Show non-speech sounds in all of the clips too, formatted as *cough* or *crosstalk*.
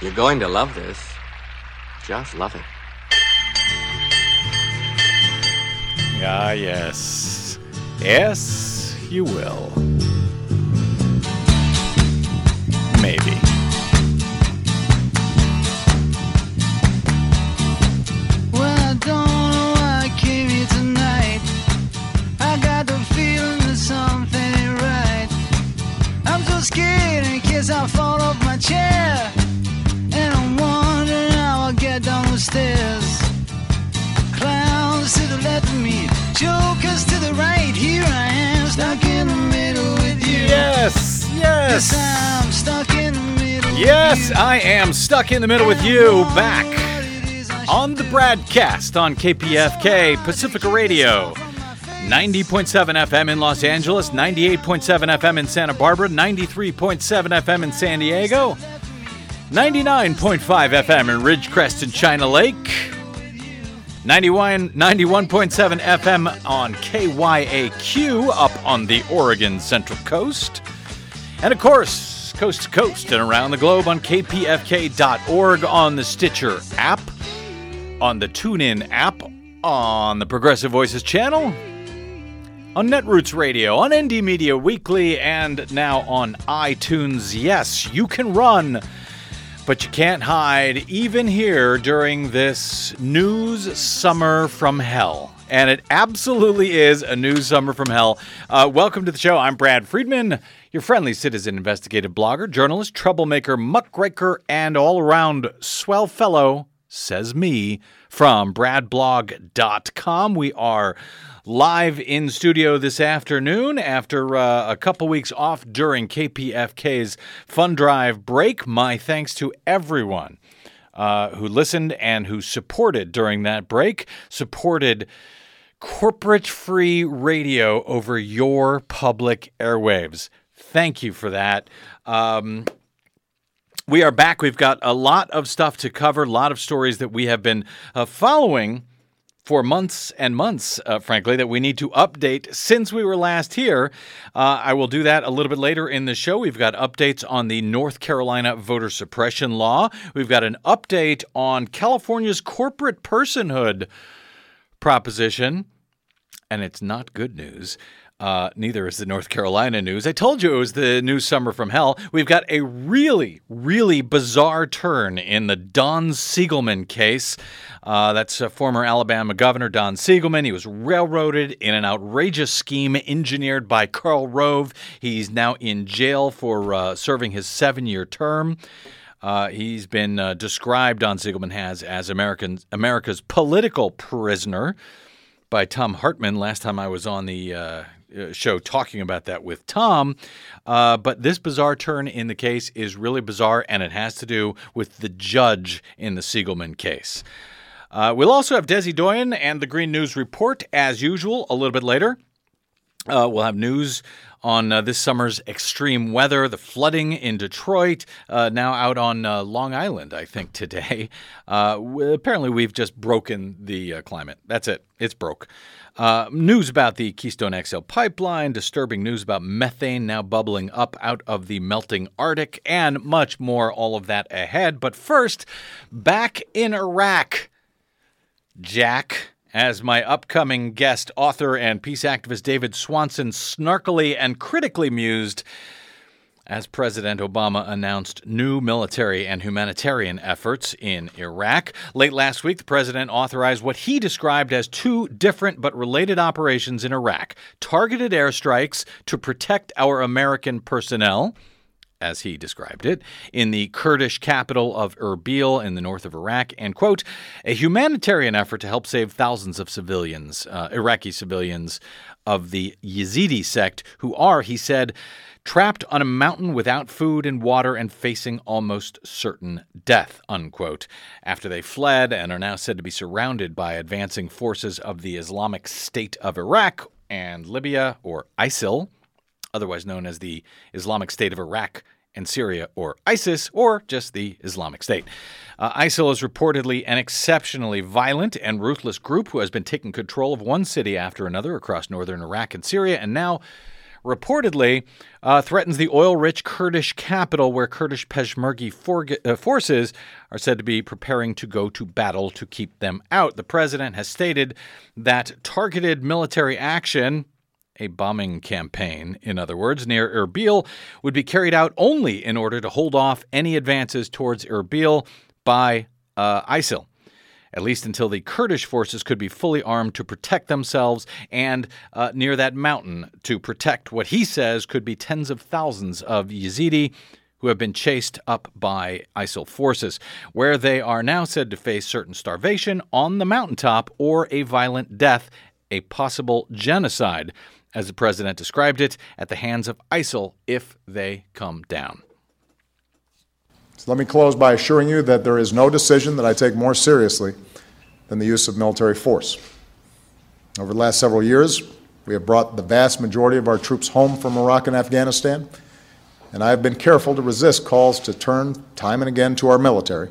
You're going to love this. Just love it. Ah, yes. Yes, you will. Maybe. With you. I am stuck in the middle with you back on the BradCast on KPFK Pacifica Radio. 90.7 FM in Los Angeles, 98.7 FM in Santa Barbara, 93.7 FM in San Diego, 99.5 FM in Ridgecrest and China Lake, 91, 91.7 FM on KYAQ up on the Oregon Central Coast. And of course, coast to coast and around the globe on kpfk.org on the Stitcher app, on the TuneIn app, on the Progressive Voices channel, on Netroots Radio, on ND Media Weekly, and now on iTunes. Yes, you can run, but you can't hide, even here during this news summer from hell. And it absolutely is a news summer from hell. Uh, welcome to the show. I'm Brad Friedman, your friendly citizen investigative blogger, journalist, troublemaker, muckraker, and all around swell fellow, says me, from bradblog.com. We are live in studio this afternoon after uh, a couple weeks off during KPFK's Fun Drive break. My thanks to everyone uh, who listened and who supported during that break, supported corporate free radio over your public airwaves. Thank you for that. Um, we are back. We've got a lot of stuff to cover, a lot of stories that we have been uh, following for months and months, uh, frankly, that we need to update since we were last here. Uh, I will do that a little bit later in the show. We've got updates on the North Carolina voter suppression law. We've got an update on California's corporate personhood proposition, and it's not good news. Uh, neither is the North Carolina news. I told you it was the new summer from hell. We've got a really, really bizarre turn in the Don Siegelman case. Uh, that's uh, former Alabama Governor Don Siegelman. He was railroaded in an outrageous scheme engineered by Karl Rove. He's now in jail for uh, serving his seven year term. Uh, he's been uh, described, Don Siegelman has, as American, America's political prisoner by Thom Hartmann last time I was on the uh, show talking about that with Tom. Uh, but this bizarre turn in the case is really bizarre, and it has to do with the judge in the Siegelman case. Uh, we'll also have Desi Doyen and the Green News Report as usual a little bit later. Uh, we'll have news on uh, this summer's extreme weather, the flooding in Detroit, uh, now out on uh, Long Island, I think, today. *laughs* Uh, apparently, we've just broken the uh, climate. That's it, it's broke. Uh, news about the Keystone XL pipeline, disturbing news about methane now bubbling up out of the melting Arctic, and much more. All of that ahead. But first, back in Iraq. Jack, as my upcoming guest, author and peace activist David Swanson snarkily and critically mused as President Obama announced new military and humanitarian efforts in Iraq. Late last week, the president authorized what he described as two different but related operations in Iraq targeted airstrikes to protect our American personnel as he described it, in the Kurdish capital of Erbil in the north of Iraq, and, quote, a humanitarian effort to help save thousands of civilians, uh, Iraqi civilians of the Yazidi sect, who are, he said, trapped on a mountain without food and water and facing almost certain death, unquote, after they fled and are now said to be surrounded by advancing forces of the Islamic State of Iraq and Libya, or ISIL, otherwise known as the Islamic State of Iraq and Syria, or ISIS, or just the Islamic State. Uh, ISIL is reportedly an exceptionally violent and ruthless group who has been taking control of one city after another across northern Iraq and Syria, and now reportedly uh, threatens the oil rich Kurdish capital where Kurdish Peshmerga uh, forces are said to be preparing to go to battle to keep them out. The president has stated that targeted military action a bombing campaign, in other words, near Erbil, would be carried out only in order to hold off any advances towards Erbil by uh, ISIL at least until the Kurdish forces could be fully armed to protect themselves and uh, near that mountain to protect what he says could be tens of thousands of Yazidi who have been chased up by ISIL forces, where they are now said to face certain starvation on the mountaintop or a violent death, a possible genocide, as the president described it, at the hands of ISIL if they come down. So let me close by assuring you that there is no decision that I take more seriously than the use of military force. Over the last several years, we have brought the vast majority of our troops home from Iraq and Afghanistan, and I have been careful to resist calls to turn time and again to our military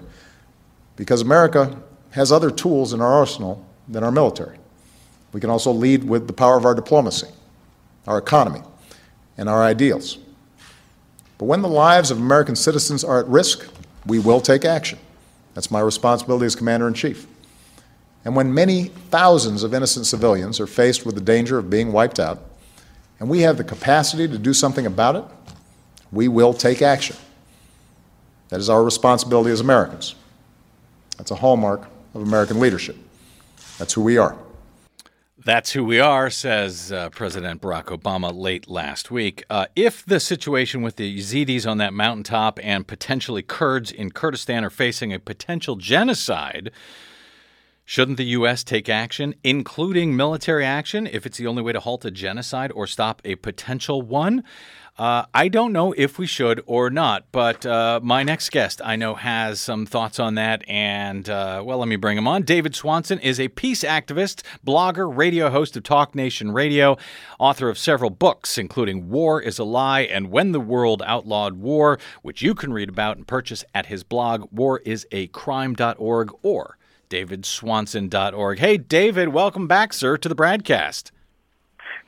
because America has other tools in our arsenal than our military. We can also lead with the power of our diplomacy, our economy, and our ideals. But when the lives of American citizens are at risk, we will take action. That's my responsibility as Commander in Chief. And when many thousands of innocent civilians are faced with the danger of being wiped out, and we have the capacity to do something about it, we will take action. That is our responsibility as Americans. That's a hallmark of American leadership. That's who we are. That's who we are, says uh, President Barack Obama late last week. Uh, if the situation with the Yazidis on that mountaintop and potentially Kurds in Kurdistan are facing a potential genocide, shouldn't the U.S. take action, including military action, if it's the only way to halt a genocide or stop a potential one? Uh, I don't know if we should or not, but uh, my next guest I know has some thoughts on that. And, uh, well, let me bring him on. David Swanson is a peace activist, blogger, radio host of Talk Nation Radio, author of several books, including War is a Lie and When the World Outlawed War, which you can read about and purchase at his blog, warisacrime.org or davidswanson.org. Hey, David, welcome back, sir, to the BradCast.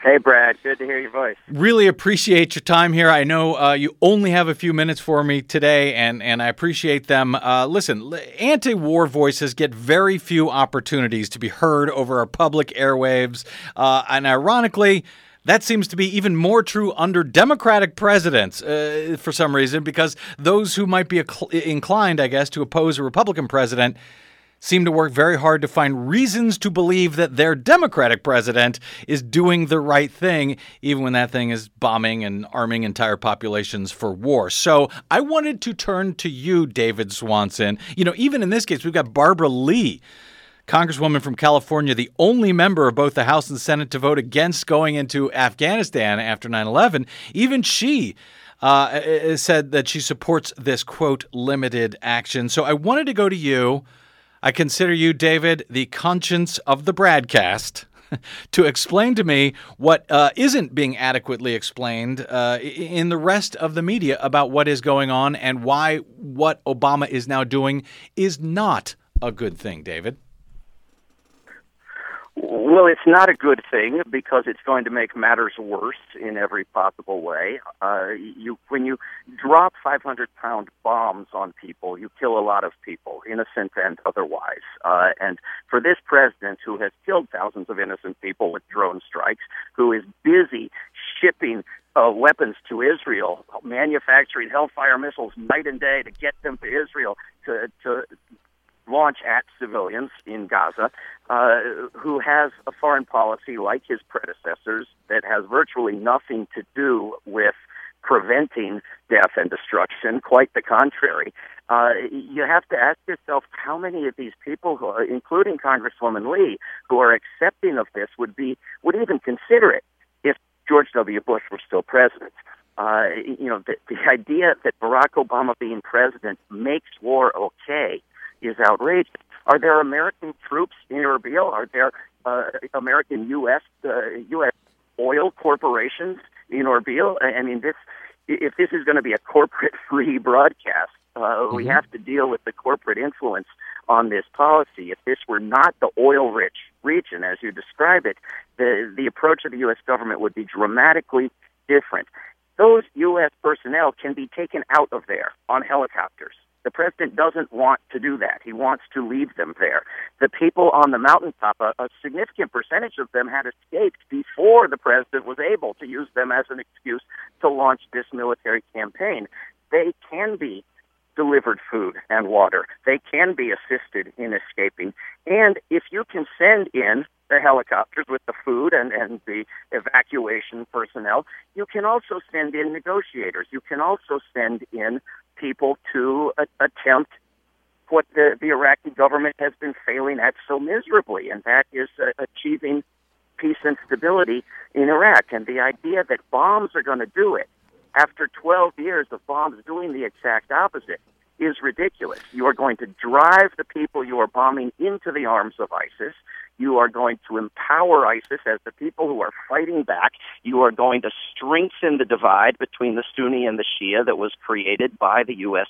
Hey, Brad. Good to hear your voice. Really appreciate your time here. I know uh, you only have a few minutes for me today, and, and I appreciate them. Uh, listen, anti war voices get very few opportunities to be heard over our public airwaves. Uh, and ironically, that seems to be even more true under Democratic presidents uh, for some reason, because those who might be inclined, I guess, to oppose a Republican president seem to work very hard to find reasons to believe that their Democratic president is doing the right thing, even when that thing is bombing and arming entire populations for war. So I wanted to turn to you, David Swanson. You know, even in this case, we've got Barbara Lee. Congresswoman from California, the only member of both the House and Senate to vote against going into Afghanistan after 9 11, even she uh, said that she supports this quote limited action. So I wanted to go to you I consider you, David, the conscience of the BradCast. *laughs* to explain to me what uh, not being adequately explained uh, in the rest of the media about what is going on and why what Obama is now doing is not a good thing, David. Well, it's not a good thing because it's going to make matters worse in every possible way. Uh, you, when you drop 500-pound bombs on people, you kill a lot of people, innocent and otherwise. Uh, and for this president, who has killed thousands of innocent people with drone strikes, who is busy shipping uh, weapons to Israel, manufacturing Hellfire missiles night and day to get them to Israel to to launch at civilians in Gaza, uh, who has a foreign policy like his predecessors that has virtually nothing to do with preventing death and destruction. Quite the contrary. Uh, you have to ask yourself how many of these people, who are, including Congresswoman Lee, who are accepting of this, would be would even consider it if George W. Bush were still president. Uh, you know, the, the idea that Barack Obama being president makes war okay is outrageous. Are there American troops in Erbil? Are there uh, American U.S. Uh, U.S. oil corporations in Erbil? I mean, this if this is going to be a corporate-free *laughs* broadcast, uh, mm-hmm. we have to deal with the corporate influence on this policy. If this were not the oil-rich region, as you describe it, the the approach of the U.S. government would be dramatically different. Those U.S. personnel can be taken out of there on helicopters. The president doesn't want to do that. He wants to leave them there. The people on the mountaintop, a, a significant percentage of them had escaped before the president was able to use them as an excuse to launch this military campaign. They can be delivered food and water. They can be assisted in escaping. And if you can send in the helicopters with the food and, and the evacuation personnel, you can also send in negotiators. You can also send in people to a, attempt what the, the Iraqi government has been failing at so miserably, and that is uh, achieving peace and stability in Iraq. And the idea that bombs are going to do it after 12 years of bombs doing the exact opposite is ridiculous. You are going to drive the people you are bombing into the arms of ISIS. You are going to empower ISIS as the people who are fighting back. You are going to strengthen the divide between the Sunni and the Shia that was created by the U.S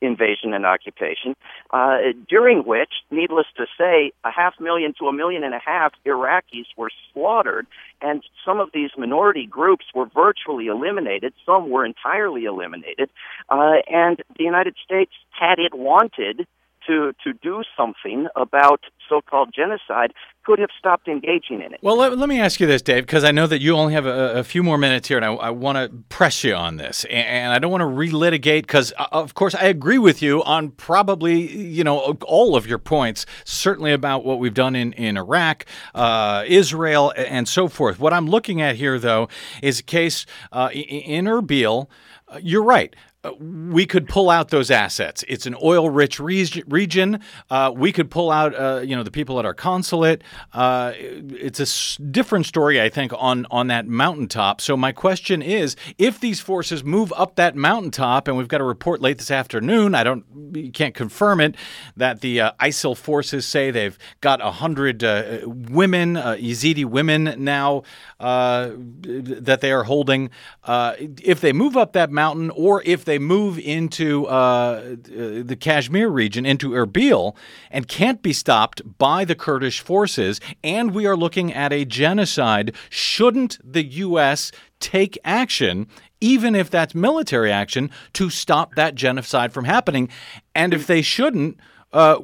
invasion and occupation, uh, during which, needless to say, a half million to a million and a half Iraqis were slaughtered, and some of these minority groups were virtually eliminated. Some were entirely eliminated, uh, and the United States, had it wanted, to to do something about so-called genocide could have stopped engaging in it. Well, let, let me ask you this, Dave, because I know that you only have a, a few more minutes here, and I, I want to press you on this, and, and I don't want to relitigate because, uh, of course, I agree with you on probably you know all of your points, certainly about what we've done in in Iraq, uh, Israel, and so forth. What I'm looking at here, though, is a case uh, in Erbil. Uh, you're right we could pull out those assets. It's an oil-rich region. Uh, we could pull out, uh, you know, the people at our consulate. Uh, it's a s- different story, I think, on on that mountaintop. So my question is, if these forces move up that mountaintop, and we've got a report late this afternoon, I don't, you can't confirm it, that the uh, ISIL forces say they've got hundred uh, women, uh, Yazidi women now that they are holding. if they move up that mountain, or if they move into uh, the Kashmir region, into Erbil, and can't be stopped by the Kurdish forces, and we are looking at a genocide, shouldn't the U.S. take action even if that's military action, to stop that genocide from happening. And if they shouldn't, uh,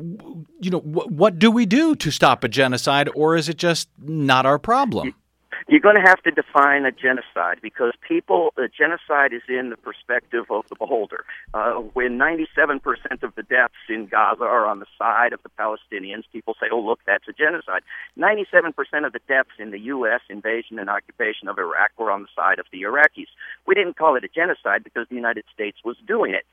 you know, wh- what do we do to stop a genocide, or is it just not our problem? You're going to have to define a genocide because people, a genocide is in the perspective of the beholder. Uh, when 97% of the deaths in Gaza are on the side of the Palestinians, people say, oh, look, that's a genocide. 97% of the deaths in the U.S. invasion and occupation of Iraq were on the side of the Iraqis. We didn't call it a genocide because the United States was doing it.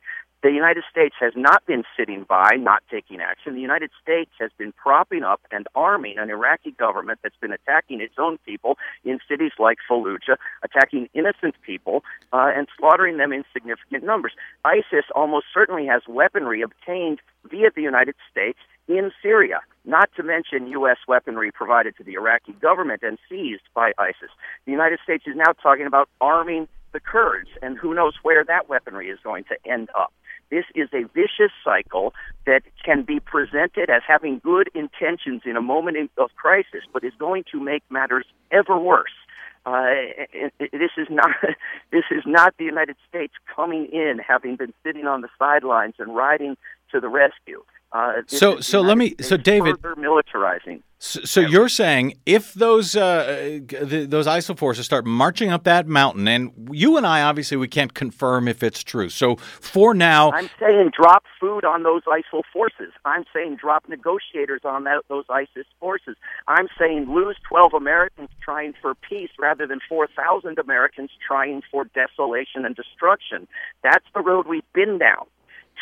The United States has not been sitting by, not taking action. The United States has been propping up and arming an Iraqi government that's been attacking its own people in cities like Fallujah, attacking innocent people uh, and slaughtering them in significant numbers. ISIS almost certainly has weaponry obtained via the United States in Syria, not to mention U.S. weaponry provided to the Iraqi government and seized by ISIS. The United States is now talking about arming the Kurds, and who knows where that weaponry is going to end up. This is a vicious cycle that can be presented as having good intentions in a moment of crisis, but is going to make matters ever worse. Uh, this is not *laughs* this is not the United States coming in, having been sitting on the sidelines and riding to the rescue. Uh, so, so let me. So, David, militarizing. So, so you're saying if those uh, the, those ISIL forces start marching up that mountain, and you and I obviously we can't confirm if it's true. So, for now, I'm saying drop food on those ISIL forces. I'm saying drop negotiators on that, those ISIS forces. I'm saying lose 12 Americans trying for peace rather than 4,000 Americans trying for desolation and destruction. That's the road we've been down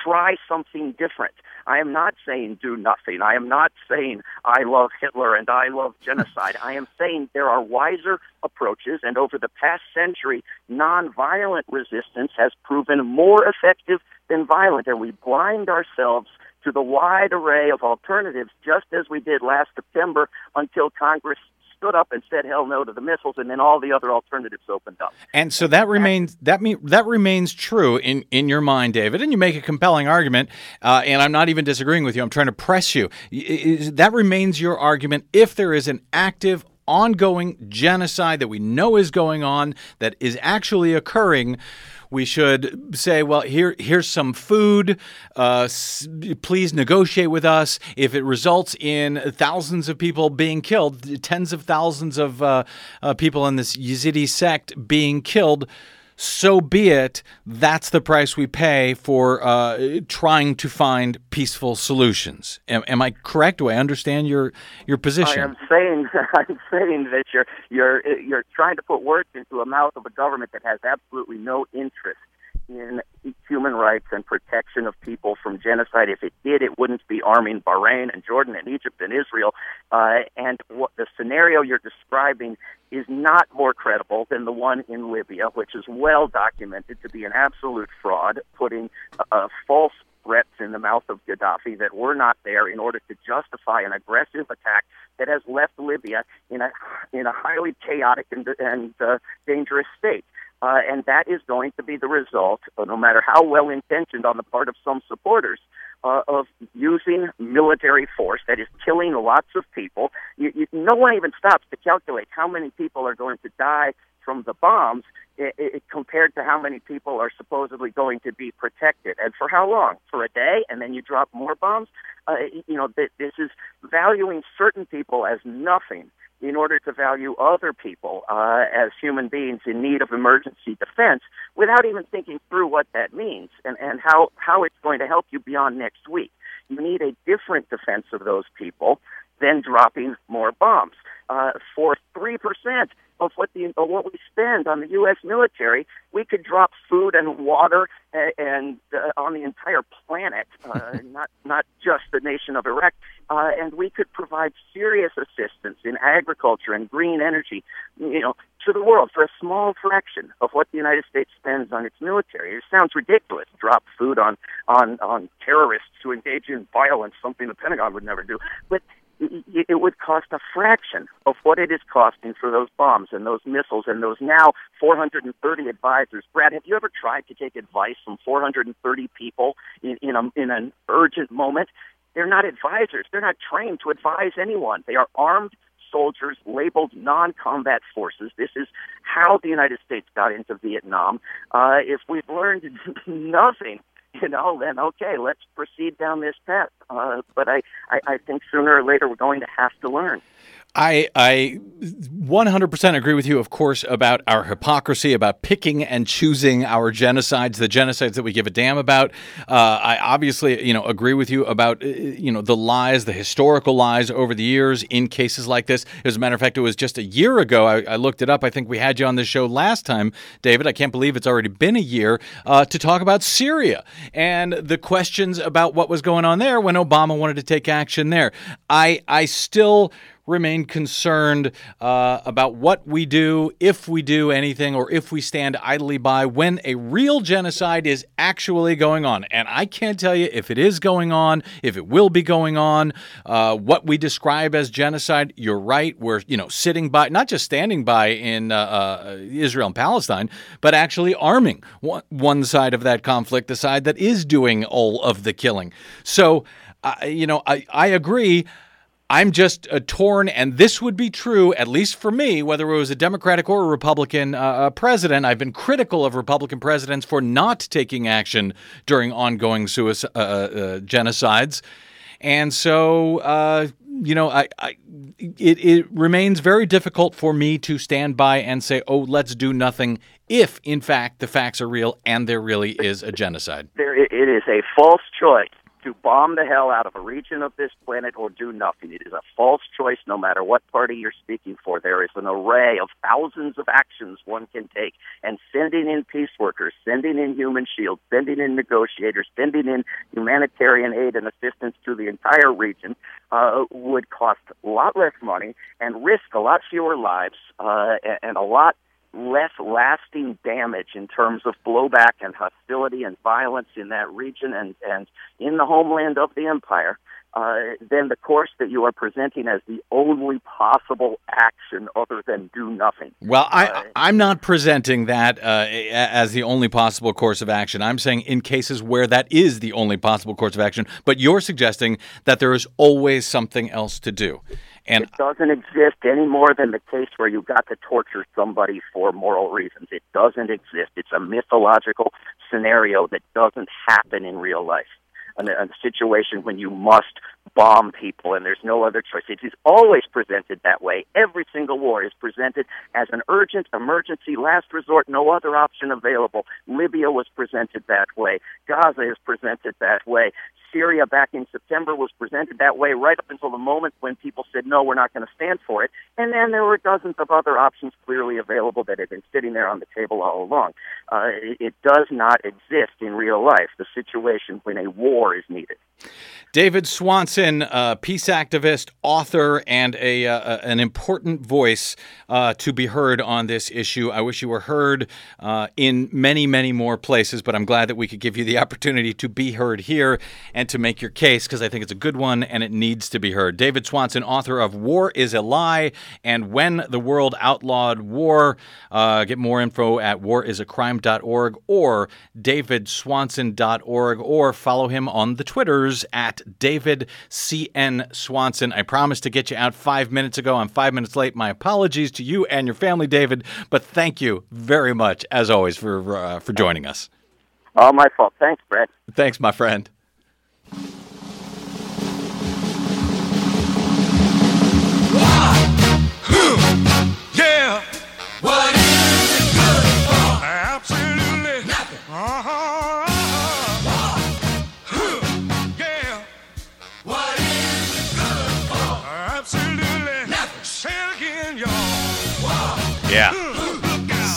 try something different. I am not saying do nothing. I am not saying I love Hitler and I love genocide. I am saying there are wiser approaches, and over the past century, nonviolent resistance has proven more effective than violent, and we blind ourselves to the wide array of alternatives, just as we did last September until Congress stood up and said hell no to the missiles, and then all the other alternatives opened up. And so that remains that mean, that remains true in in your mind, David. And you make a compelling argument, uh, and I'm not even disagreeing with you. I'm trying to press you. That remains your argument if there is an active ongoing genocide that we know is going on, that is actually occurring, we should say, well, here here's some food. Uh, s- please negotiate with us. If it results in thousands of people being killed, tens of thousands of uh, uh, people in this Yazidi sect being killed. So be it. That's the price we pay for uh, trying to find peaceful solutions. Am, am I correct? Do I understand your your position? I am saying *laughs* I'm saying that you're you're you're trying to put words into a mouth of a government that has absolutely no interest in human rights and protection of people from genocide. If it did, it wouldn't be arming Bahrain and Jordan and Egypt and Israel. Uh, and what the scenario you're describing is not more credible than the one in Libya, which is well documented to be an absolute fraud, putting uh, false threats in the mouth of Gaddafi that were not there in order to justify an aggressive attack that has left Libya in a in a highly chaotic and, and uh, dangerous state. Uh, and that is going to be the result, uh, no matter how well intentioned on the part of some supporters, uh, of using military force that is killing lots of people. You, you, no one even stops to calculate how many people are going to die from the bombs it, it, compared to how many people are supposedly going to be protected, and for how long? For a day, and then you drop more bombs. Uh, you know, this is valuing certain people as nothing in order to value other people uh, as human beings in need of emergency defense without even thinking through what that means and, and how, how it's going to help you beyond next week. You need a different defense of those people than dropping more bombs. Uh, for 3% of what, the, of what we spend on the U.S. military, we could drop food and water and, and uh, on the entire planet, uh, *laughs* not, not just the nation of Iraq, uh, and we could provide serious assistance in agriculture and green energy, you know, to the world for a small fraction of what the United States spends on its military. It sounds ridiculous. Drop food on on on terrorists who engage in violence, something the Pentagon would never do. But it would cost a fraction of what it is costing for those bombs and those missiles and those now 430 advisors. Brad, have you ever tried to take advice from 430 people in, in, a, in an urgent moment? They're not advisors. They're not trained to advise anyone. They are armed soldiers labeled non-combat forces. This is how the United States got into Vietnam. Uh, if we've learned *laughs* nothing *laughs* you know, then okay, let's proceed down this path. Uh, but I, I, I think sooner or later we're going to have to learn. I I 100% agree with you, of course, about our hypocrisy, about picking and choosing our genocides, the genocides that we give a damn about. Uh, I obviously, you know, agree with you about, uh, you know, the lies, the historical lies over the years in cases like this. As a matter of fact, it was just a year ago. I, I looked it up. I think we had you on this show last time, David. I can't believe it's already been a year uh, to talk about Syria and the questions about what was going on there when Obama wanted to take action there. I I still remain concerned uh, about what we do, if we do anything, or if we stand idly by when a real genocide is actually going on. And I can't tell you if it is going on, if it will be going on, uh, what we describe as genocide. You're right. We're you know sitting by, not just standing by in uh, uh Israel and Palestine, but actually arming one, one side of that conflict, the side that is doing all of the killing. So, uh, you know, I, I agree. I'm just uh, torn, and this would be true, at least for me, whether it was a Democratic or a Republican uh, uh president. I've been critical of Republican presidents for not taking action during ongoing suicide, uh, uh, genocides. And so, you know, I, I it, it remains very difficult for me to stand by and say, oh, let's do nothing if, in fact, the facts are real and there really is a genocide. There, it is a false choice to bomb the hell out of a region of this planet or do nothing. It is a false choice no matter what party you're speaking for. There is an array of thousands of actions one can take, and sending in peace workers, sending in human shields, sending in negotiators, sending in humanitarian aid and assistance to the entire region uh, would cost a lot less money and risk a lot fewer lives uh, and a lot less lasting damage in terms of blowback and hostility and violence in that region and, and in the homeland of the empire uh, than the course that you are presenting as the only possible action other than do nothing. Well, I, uh, I'm not presenting that uh, as the only possible course of action. I'm saying in cases where that is the only possible course of action, but you're suggesting that there is always something else to do. And It doesn't exist any more than the case where you got to torture somebody for moral reasons. It doesn't exist. It's a mythological scenario that doesn't happen in real life. A, a situation when you must bomb people and there's no other choice. It is always presented that way. Every single war is presented as an urgent emergency, last resort, no other option available. Libya was presented that way. Gaza is presented that way. Syria back in September was presented that way right up until the moment when people said, no, we're not going to stand for it. And then there were dozens of other options clearly available that had been sitting there on the table all along. Uh, it, it does not exist in real life, the situation when a war is needed. David Swanson, uh, peace activist, author, and a uh, an important voice uh, to be heard on this issue. I wish you were heard uh, in many, many more places, but I'm glad that we could give you the opportunity to be heard here and to make your case because I think it's a good one and it needs to be heard. David Swanson, author of War is a Lie and When the World Outlawed War. Uh, get more info at warisacrime.org or davidswanson.org or follow him on the Twitters at David C.N. Swanson. I promised to get you out five minutes ago. I'm five minutes late. My apologies to you and your family, David, but thank you very much, as always, for, uh, for joining us. All my fault. Thanks, Brett. Thanks, my friend.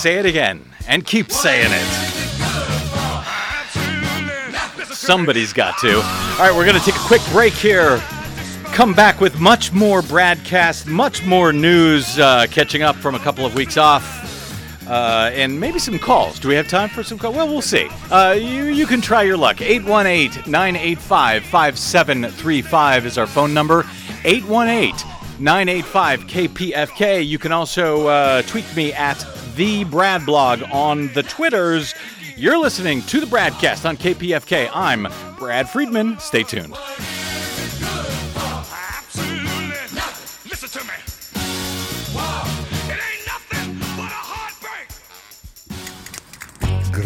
Say it again and keep saying it. Somebody's got to. All right, we're going to take a quick break here. Come back with much more BradCast, much more news, uh, catching up from a couple of weeks off, uh, and maybe some calls. Do we have time for some calls? Well, we'll see. Uh, you, you can try your luck. 818 985 5735 is our phone number. 818 985 KPFK. You can also uh, tweet me at the Brad blog on the Twitters. You're listening to the Bradcast on KPFK. I'm Brad Friedman. Stay tuned.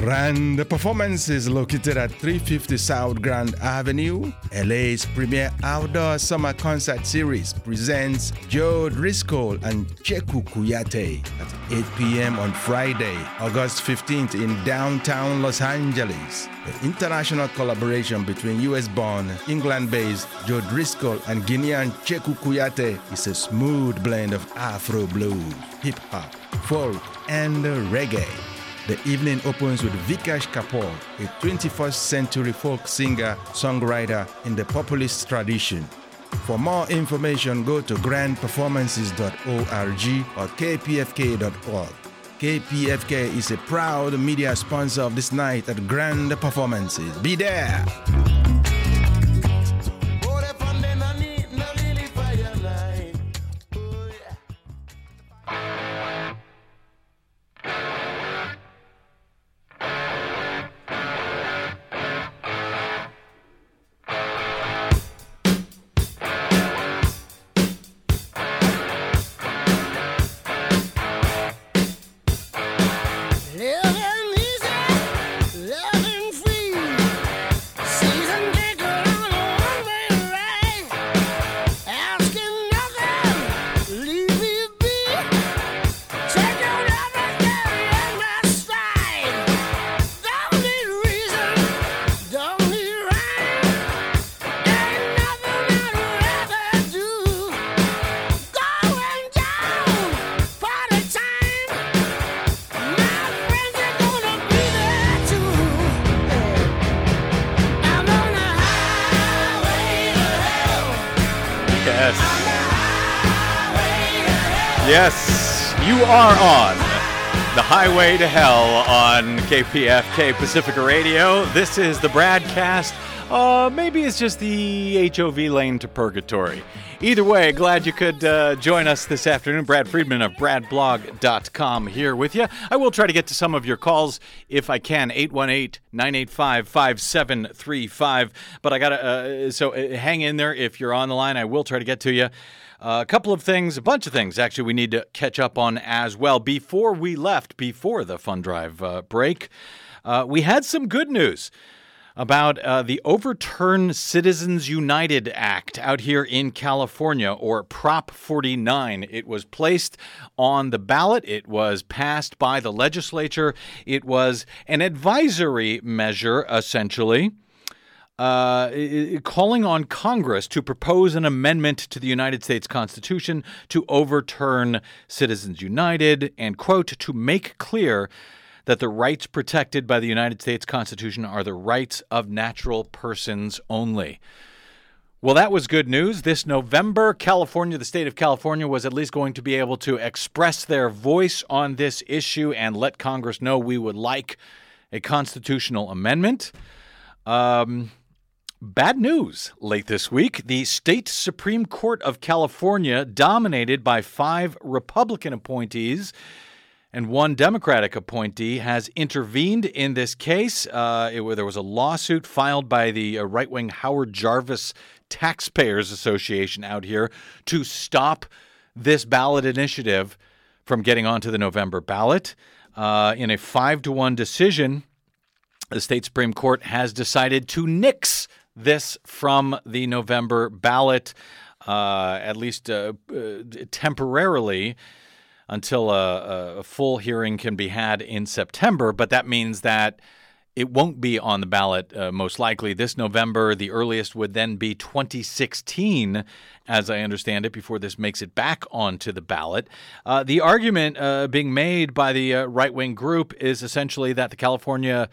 Grand The Performance is located at 350 South Grand Avenue. LA's premier outdoor summer concert series presents Joe Driscoll and Cheku Kouyate at 8 p.m. on Friday, August 15th in downtown Los Angeles. The international collaboration between US born, England based Joe Driscoll and Guinean Cheku Kouyate is a smooth blend of Afro blues, hip hop, folk, and reggae. The evening opens with Vikesh Kapoor, a 21st century folk singer songwriter in the populist tradition. For more information, go to grandperformances.org or kpfk.org. KPFK is a proud media sponsor of this night at Grand Performances. Be there! Highway to hell on KPFK Pacifica Radio. This is the BradCast Uh, maybe it's just the HOV lane to purgatory. Either way, glad you could uh, join us this afternoon. Brad Friedman of bradblog.com here with you. I will try to get to some of your calls if I can. 818 985 5735. But I got to, uh, so uh, hang in there if you're on the line. I will try to get to you. Uh, a couple of things, a bunch of things actually, we need to catch up on as well. Before we left, before the Fun Drive uh, break, uh, we had some good news about uh, the Overturn Citizens United Act out here in California, or Prop 49. It was placed on the ballot, it was passed by the legislature, it was an advisory measure, essentially. Uh, calling on Congress to propose an amendment to the United States Constitution to overturn Citizens United and, quote, to make clear that the rights protected by the United States Constitution are the rights of natural persons only. Well, that was good news. This November, California, the state of California, was at least going to be able to express their voice on this issue and let Congress know we would like a constitutional amendment. Um, Bad news late this week. The state Supreme Court of California, dominated by five Republican appointees and one Democratic appointee, has intervened in this case. Uh, it, there was a lawsuit filed by the uh, right wing Howard Jarvis Taxpayers Association out here to stop this ballot initiative from getting onto the November ballot. Uh, in a five to one decision, the state Supreme Court has decided to nix this from the November ballot, uh, at least uh, uh, temporarily, until a, a full hearing can be had in September. But that means that it won't be on the ballot uh, most likely this November. The earliest would then be 2016, as I understand it, before this makes it back onto the ballot. Uh, the argument uh, being made by the uh, right wing group is essentially that the California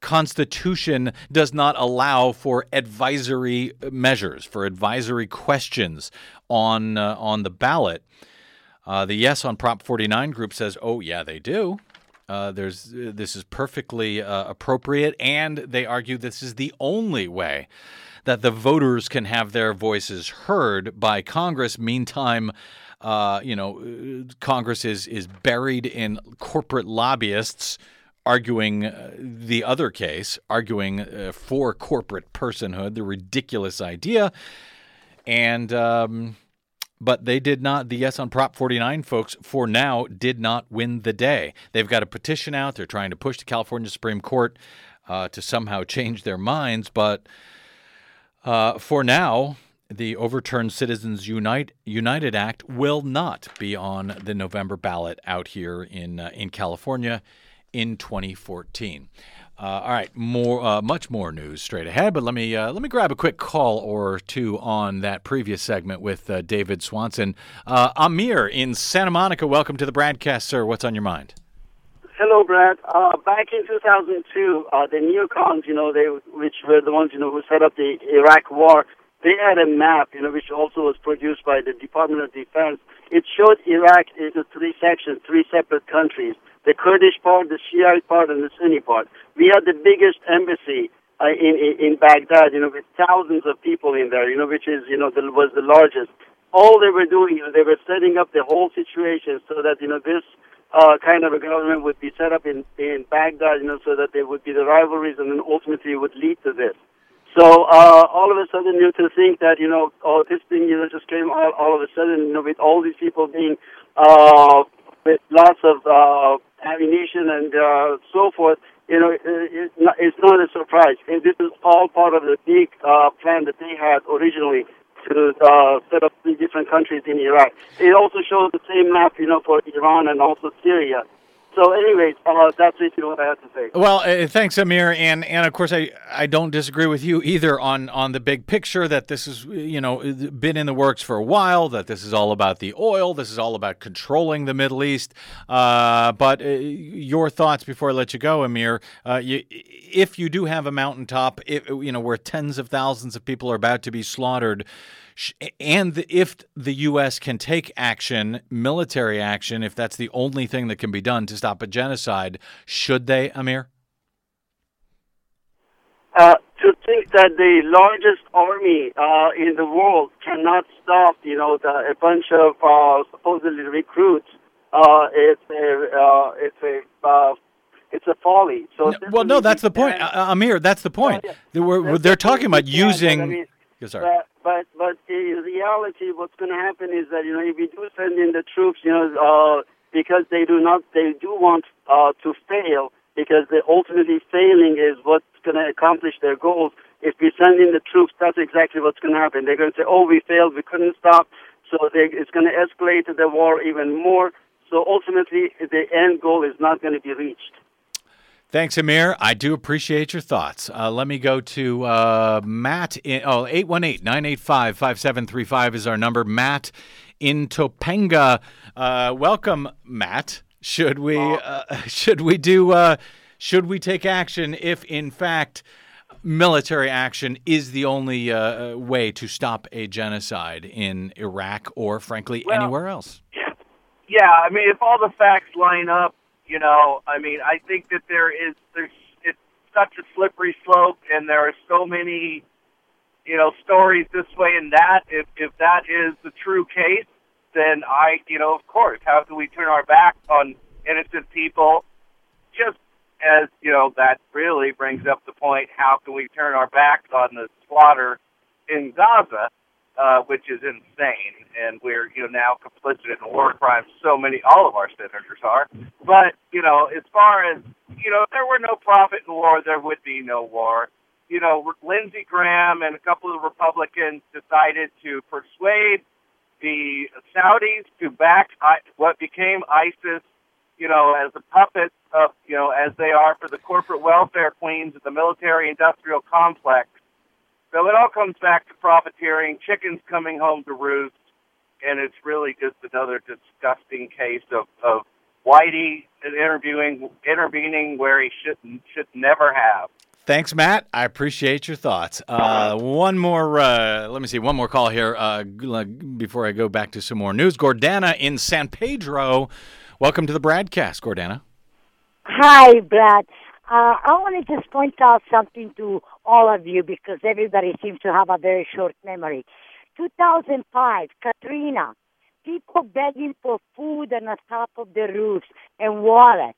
Constitution does not allow for advisory measures, for advisory questions on uh, on the ballot. Uh, the Yes on Prop 49 group says, "Oh yeah, they do. Uh, there's this is perfectly uh, appropriate, and they argue this is the only way that the voters can have their voices heard by Congress. Meantime." Uh, you know, uh, Congress is is buried in corporate lobbyists arguing uh, the other case, arguing uh, for corporate personhood, the ridiculous idea. And, um, but they did not, the Yes on Prop 49 folks, for now, did not win the day. They've got a petition out. They're trying to push the California Supreme Court uh, to somehow change their minds. But uh, for now, the overturned Citizens Unite, United Act will not be on the November ballot out here in uh, in California in 2014. Uh, all right, more, uh, much more news straight ahead. But let me uh, let me grab a quick call or two on that previous segment with uh, David Swanson. Uh, Amir in Santa Monica, welcome to the BradCast, sir. What's on your mind? Hello, Brad. Uh, back in 2002, uh, the neocons, you know, they which were the ones, you know, who set up the Iraq War, they had a map, you know, which also was produced by the Department of Defense. It showed Iraq into three sections, three separate countries: the Kurdish part, the Shiite part, and the Sunni part. We had the biggest embassy uh, in, in in Baghdad, you know, with thousands of people in there, you know, which is, you know, the, was the largest. All they were doing, you know, they were setting up the whole situation so that, you know, this uh, kind of a government would be set up in, in Baghdad, you know, so that there would be the rivalries and then ultimately would lead to this. So uh, all of a sudden, you know, to think that, you know, oh, this thing, you know, just came all, all of a sudden, you know, with all these people being, uh, with lots of uh, ammunition and uh, so forth, you know, it, it, it's not a surprise. And this is all part of the big uh, plan that they had originally to uh, set up three different countries in Iraq. It also shows the same map, you know, for Iran and also Syria. So, anyways, uh, that's basically what I have to say. Well, uh, thanks, Amir, and and of course, I, I don't disagree with you either on on the big picture that this is you know been in the works for a while. That this is all about the oil. This is all about controlling the Middle East. Uh, but uh, your thoughts before I let you go, Amir. Uh, you, if you do have a mountaintop, if, you know where tens of thousands of people are about to be slaughtered. And if the U.S. can take action, military action, if that's the only thing that can be done to stop a genocide, should they, Amir? uh, to think that the largest army uh, in the world cannot stop, you know, the, a bunch of uh, supposedly recruits, uh, it's a, uh, it's a, uh, it's a folly. So No, well, no, that's the point, Amir. That's the point. yeah. They were- That's they're the thing, talking about using. I mean, But but but in reality, what's going to happen is that you know if we do send in the troops, you know, uh, because they do not they do want uh, to fail because they ultimately failing is what's going to accomplish their goals. If we send in the troops, that's exactly what's going to happen. They're going to say, "Oh, we failed, we couldn't stop," so they, it's going to escalate the war even more. So ultimately, the end goal is not going to be reached. Thanks, Amir. I do appreciate your thoughts. Uh, let me go to uh, Matt. In, oh, 818 985 5735 is our number. Matt in Topanga. Uh, welcome, Matt. Should we uh, *laughs* should we do uh, should we take action if in fact military action is the only uh, way to stop a genocide in Iraq or frankly Well- anywhere else? Yeah, I mean, if all the facts line up, you know, I mean, I think that there is there's it's such a slippery slope, and there are so many, you know, stories this way and that. If if that is the true case, then I, you know, of course, how can we turn our back on innocent people? Just as you know, that really brings up the point: how can we turn our backs on the slaughter in Gaza? Uh, which is insane, and we're you know now complicit in war crimes. So many, all of our senators are. But you know, as far as you know, if there were no profit in war, there would be no war. You know, Lindsey Graham and a couple of Republicans decided to persuade the Saudis to back what became ISIS. You know, as a puppet of you know as they are for the corporate welfare queens of the military-industrial complex. So it all comes back to profiteering, chickens coming home to roost, and it's really just another disgusting case of, of Whitey interviewing intervening where he shouldn't should never have. Thanks, Matt. I appreciate your thoughts. Uh, one more, uh, let me see, one more call here uh, before I go back to some more news. Gordana in San Pedro. Welcome to the broadcast, Gordana. Hi, Brad. Uh, I want to just point out something to all of you because everybody seems to have a very short memory. 2005, Katrina, people begging for food on the top of the roofs and water.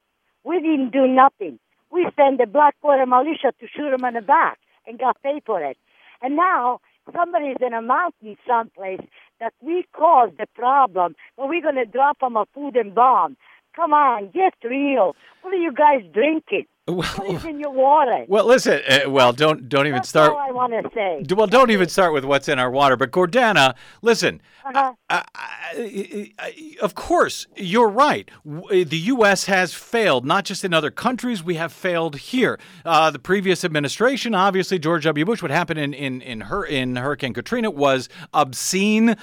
We didn't do nothing. We sent the Blackwater militia to shoot them in the back and got paid for it. And now somebody's in a mountain someplace that we caused the problem, but we're going to drop them a food and bomb. Come on, get real. What are you guys drinking? what is in your water? Well, listen, uh, well, don't don't even That's start. all I want to say. Well, don't even start with what's in our water. But Gordana, listen. Uh-huh. I- I- I- of course, you're right. The U.S. has failed, not just in other countries. We have failed here. Uh, the previous administration, obviously, George W. Bush, what happened in in in, her, in Hurricane Katrina was obscene.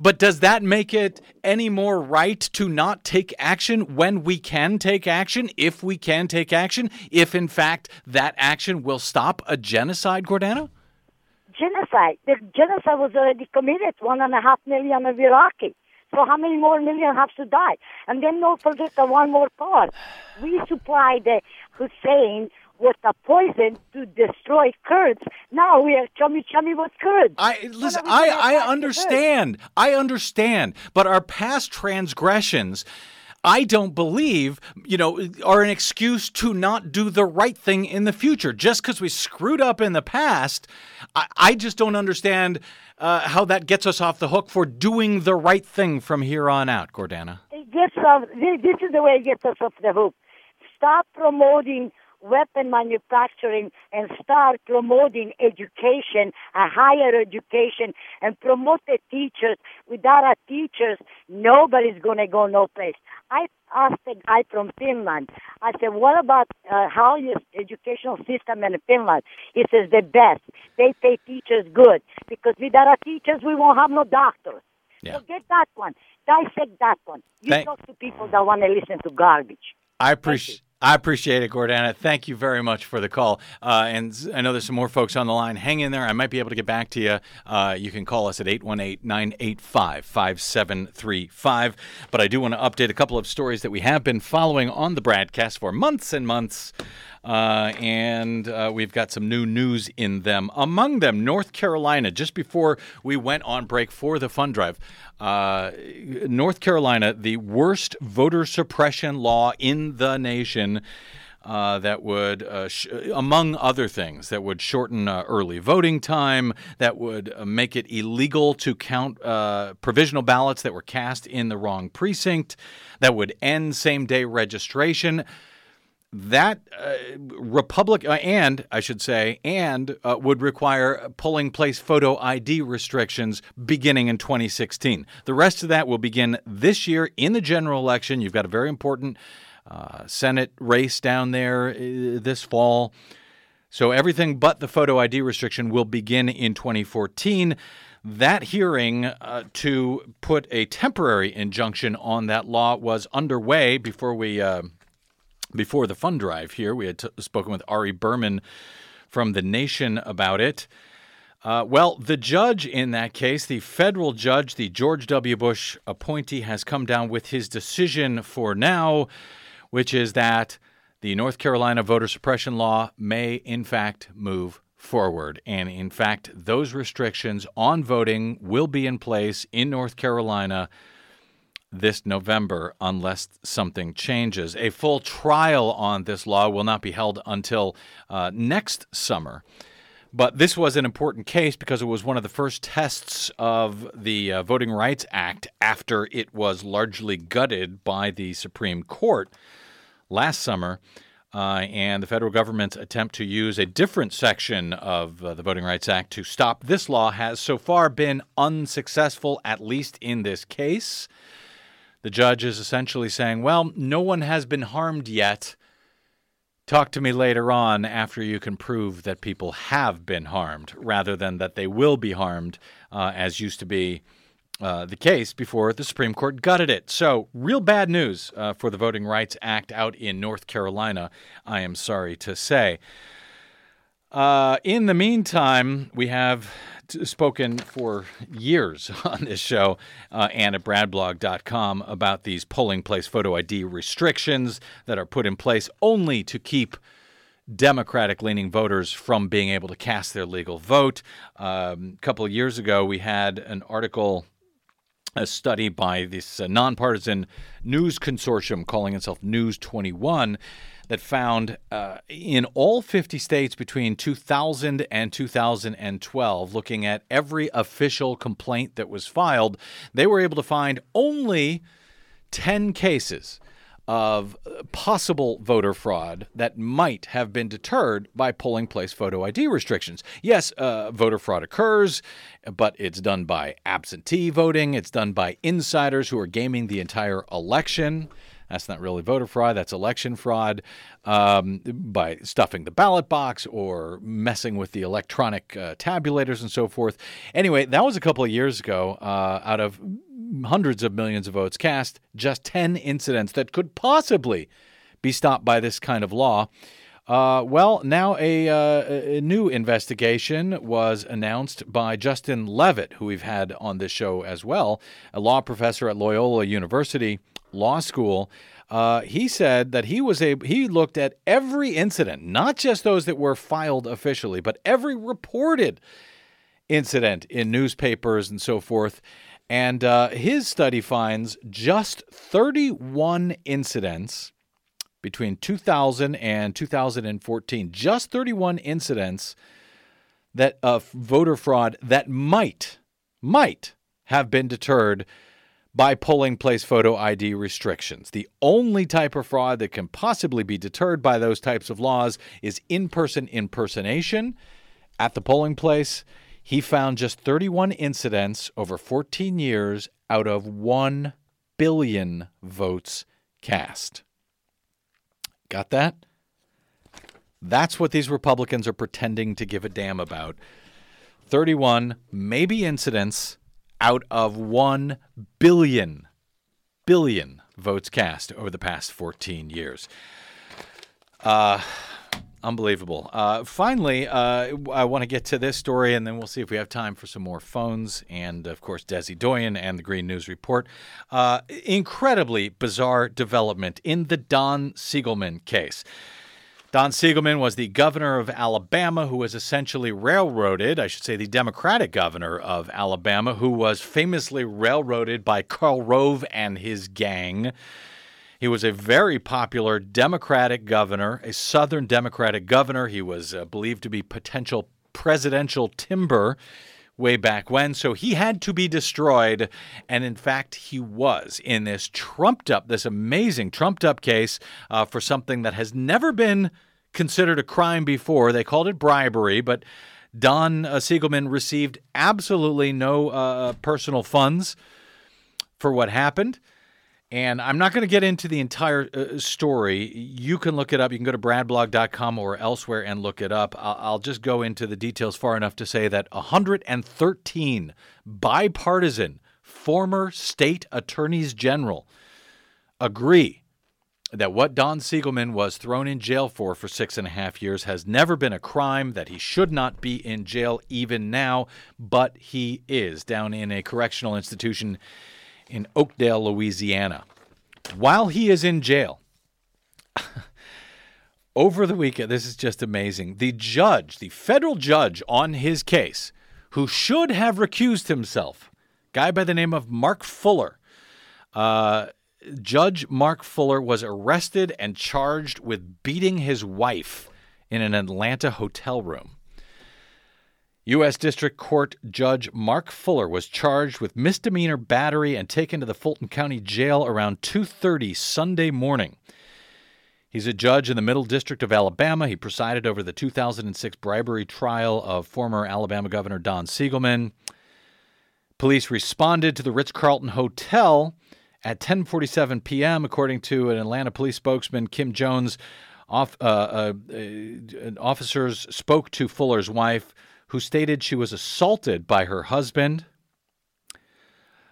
But does that make it any more right to not take action when we can take action, if we can take action, if in fact that action will stop a genocide, Gordana? Genocide. The genocide was already committed. One and a half million of Iraqi. So how many more million have to die? And then don't forget the one more part. We supplied the Hussein with a poison to destroy Kurds. Now we are chummy chummy with Kurds. I listen. I I understand. I understand. But our past transgressions. I don't believe, you know, are an excuse to not do the right thing in the future. Just because we screwed up in the past, I, I just don't understand uh, how that gets us off the hook for doing the right thing from here on out, Gordana. It gets off, this this is the way it gets us off the hook. Stop promoting weapon manufacturing and start promoting education, a higher education, and promote the teachers. Without our teachers, nobody's going to go no place. I asked a guy from Finland. I said, "What about uh, how your educational system in Finland?" He says, "The best. They pay teachers good because without our teachers, we won't have no doctors." Yeah. So get that one. Dissect that one. You Thank- talk to people that want to listen to garbage. I appreciate. I appreciate it, Gordana. Thank you very much for the call. Uh, and I know there's some more folks on the line. Hang in there. I might be able to get back to you. Uh, you can call us at 818 985 5735. But I do want to update a couple of stories that we have been following on the broadcast for months and months. Uh, and uh, we've got some new news in them. Among them, North Carolina, just before we went on break for the fund drive, uh, North Carolina, the worst voter suppression law in the nation. Uh, that would, uh, sh- among other things, that would shorten uh, early voting time, that would uh, make it illegal to count uh, provisional ballots that were cast in the wrong precinct, that would end same day registration. That uh, Republic, uh, and I should say, and uh, would require polling place photo ID restrictions beginning in 2016. The rest of that will begin this year in the general election. You've got a very important uh, Senate race down there uh, this fall. So everything but the photo ID restriction will begin in 2014. That hearing uh, to put a temporary injunction on that law was underway before we uh, before the fund drive here. We had t- spoken with Ari Berman from The Nation about it. Uh, well, the judge in that case, the federal judge, the George W. Bush appointee, has come down with his decision for now, which is that the North Carolina voter suppression law may, in fact, move forward. And in fact, those restrictions on voting will be in place in North Carolina this November unless something changes. A full trial on this law will not be held until uh, next summer. But this was an important case because it was one of the first tests of the uh, Voting Rights Act after it was largely gutted by the Supreme Court last summer. Uh, and the federal government's attempt to use a different section of uh, the Voting Rights Act to stop this law has so far been unsuccessful, at least in this case. The judge is essentially saying, well, no one has been harmed yet. Talk to me later on after you can prove that people have been harmed rather than that they will be harmed, uh, as used to be uh, the case before the Supreme Court gutted it. So, real bad news uh, for the Voting Rights Act out in North Carolina, I am sorry to say. Uh, in the meantime, we have t- spoken for years *laughs* on this show uh, and at bradblog.com about these polling place photo ID restrictions that are put in place only to keep Democratic leaning voters from being able to cast their legal vote. Um, a couple of years ago, we had an article a study by this uh, nonpartisan news consortium calling itself News 21 that found uh, in all 50 states between 2000 and 2012, looking at every official complaint that was filed, they were able to find only 10 cases of possible voter fraud that might have been deterred by polling place photo ID restrictions. Yes, uh, voter fraud occurs, but it's done by absentee voting, it's done by insiders who are gaming the entire election. That's not really voter fraud, that's election fraud um, by stuffing the ballot box or messing with the electronic uh, tabulators and so forth. Anyway, that was a couple of years ago. Uh, out of hundreds of millions of votes cast, just 10 incidents that could possibly be stopped by this kind of law. Uh, well, now a, uh, a new investigation was announced by Justin Levitt, who we've had on this show as well, a law professor at Loyola University Law School. Uh, he said that he was a he looked at every incident, not just those that were filed officially, but every reported incident in newspapers and so forth. And uh, his study finds just 31 incidents between 2000 and 2014, just 31 incidents that of voter fraud that might might have been deterred by polling place photo ID restrictions. The only type of fraud that can possibly be deterred by those types of laws is in-person impersonation at the polling place. He found just 31 incidents over 14 years out of 1 billion votes cast. Got that? That's what these Republicans are pretending to give a damn about. 31 maybe incidents out of 1 billion billion votes cast over the past 14 years. Uh Unbelievable. Uh, finally, uh, I want to get to this story, and then we'll see if we have time for some more phones, and of course, Desi Doyen and the Green News Report. Uh, incredibly bizarre development in the Don Siegelman case. Don Siegelman was the governor of Alabama who was essentially railroaded, I should say, the Democratic governor of Alabama, who was famously railroaded by Karl Rove and his gang. He was a very popular Democratic governor, a Southern Democratic governor. He was uh, believed to be potential presidential timber way back when. So he had to be destroyed. And in fact, he was in this trumped up, this amazing trumped up case uh, for something that has never been considered a crime before. They called it bribery, but Don uh, Siegelman received absolutely no uh, personal funds for what happened. And I'm not going to get into the entire uh, story. You can look it up. You can go to bradblog.com or elsewhere and look it up. I'll, I'll just go into the details far enough to say that 113 bipartisan former state attorneys general agree that what Don Siegelman was thrown in jail for for six and a half years has never been a crime, that he should not be in jail even now, but he is down in a correctional institution in Oakdale, Louisiana. While he is in jail, *laughs* over the weekend, this is just amazing. The judge, the federal judge on his case, who should have recused himself, guy by the name of Mark Fuller, uh, Judge Mark Fuller was arrested and charged with beating his wife in an Atlanta hotel room. U.S. District Court Judge Mark Fuller was charged with misdemeanor battery and taken to the Fulton County Jail around 2:30 Sunday morning. He's a judge in the Middle District of Alabama. He presided over the 2006 bribery trial of former Alabama Governor Don Siegelman. Police responded to the Ritz-Carlton Hotel at 10:47 p.m., according to an Atlanta police spokesman, Kim Jones. Off, uh, uh, uh, officers spoke to Fuller's wife, who stated she was assaulted by her husband.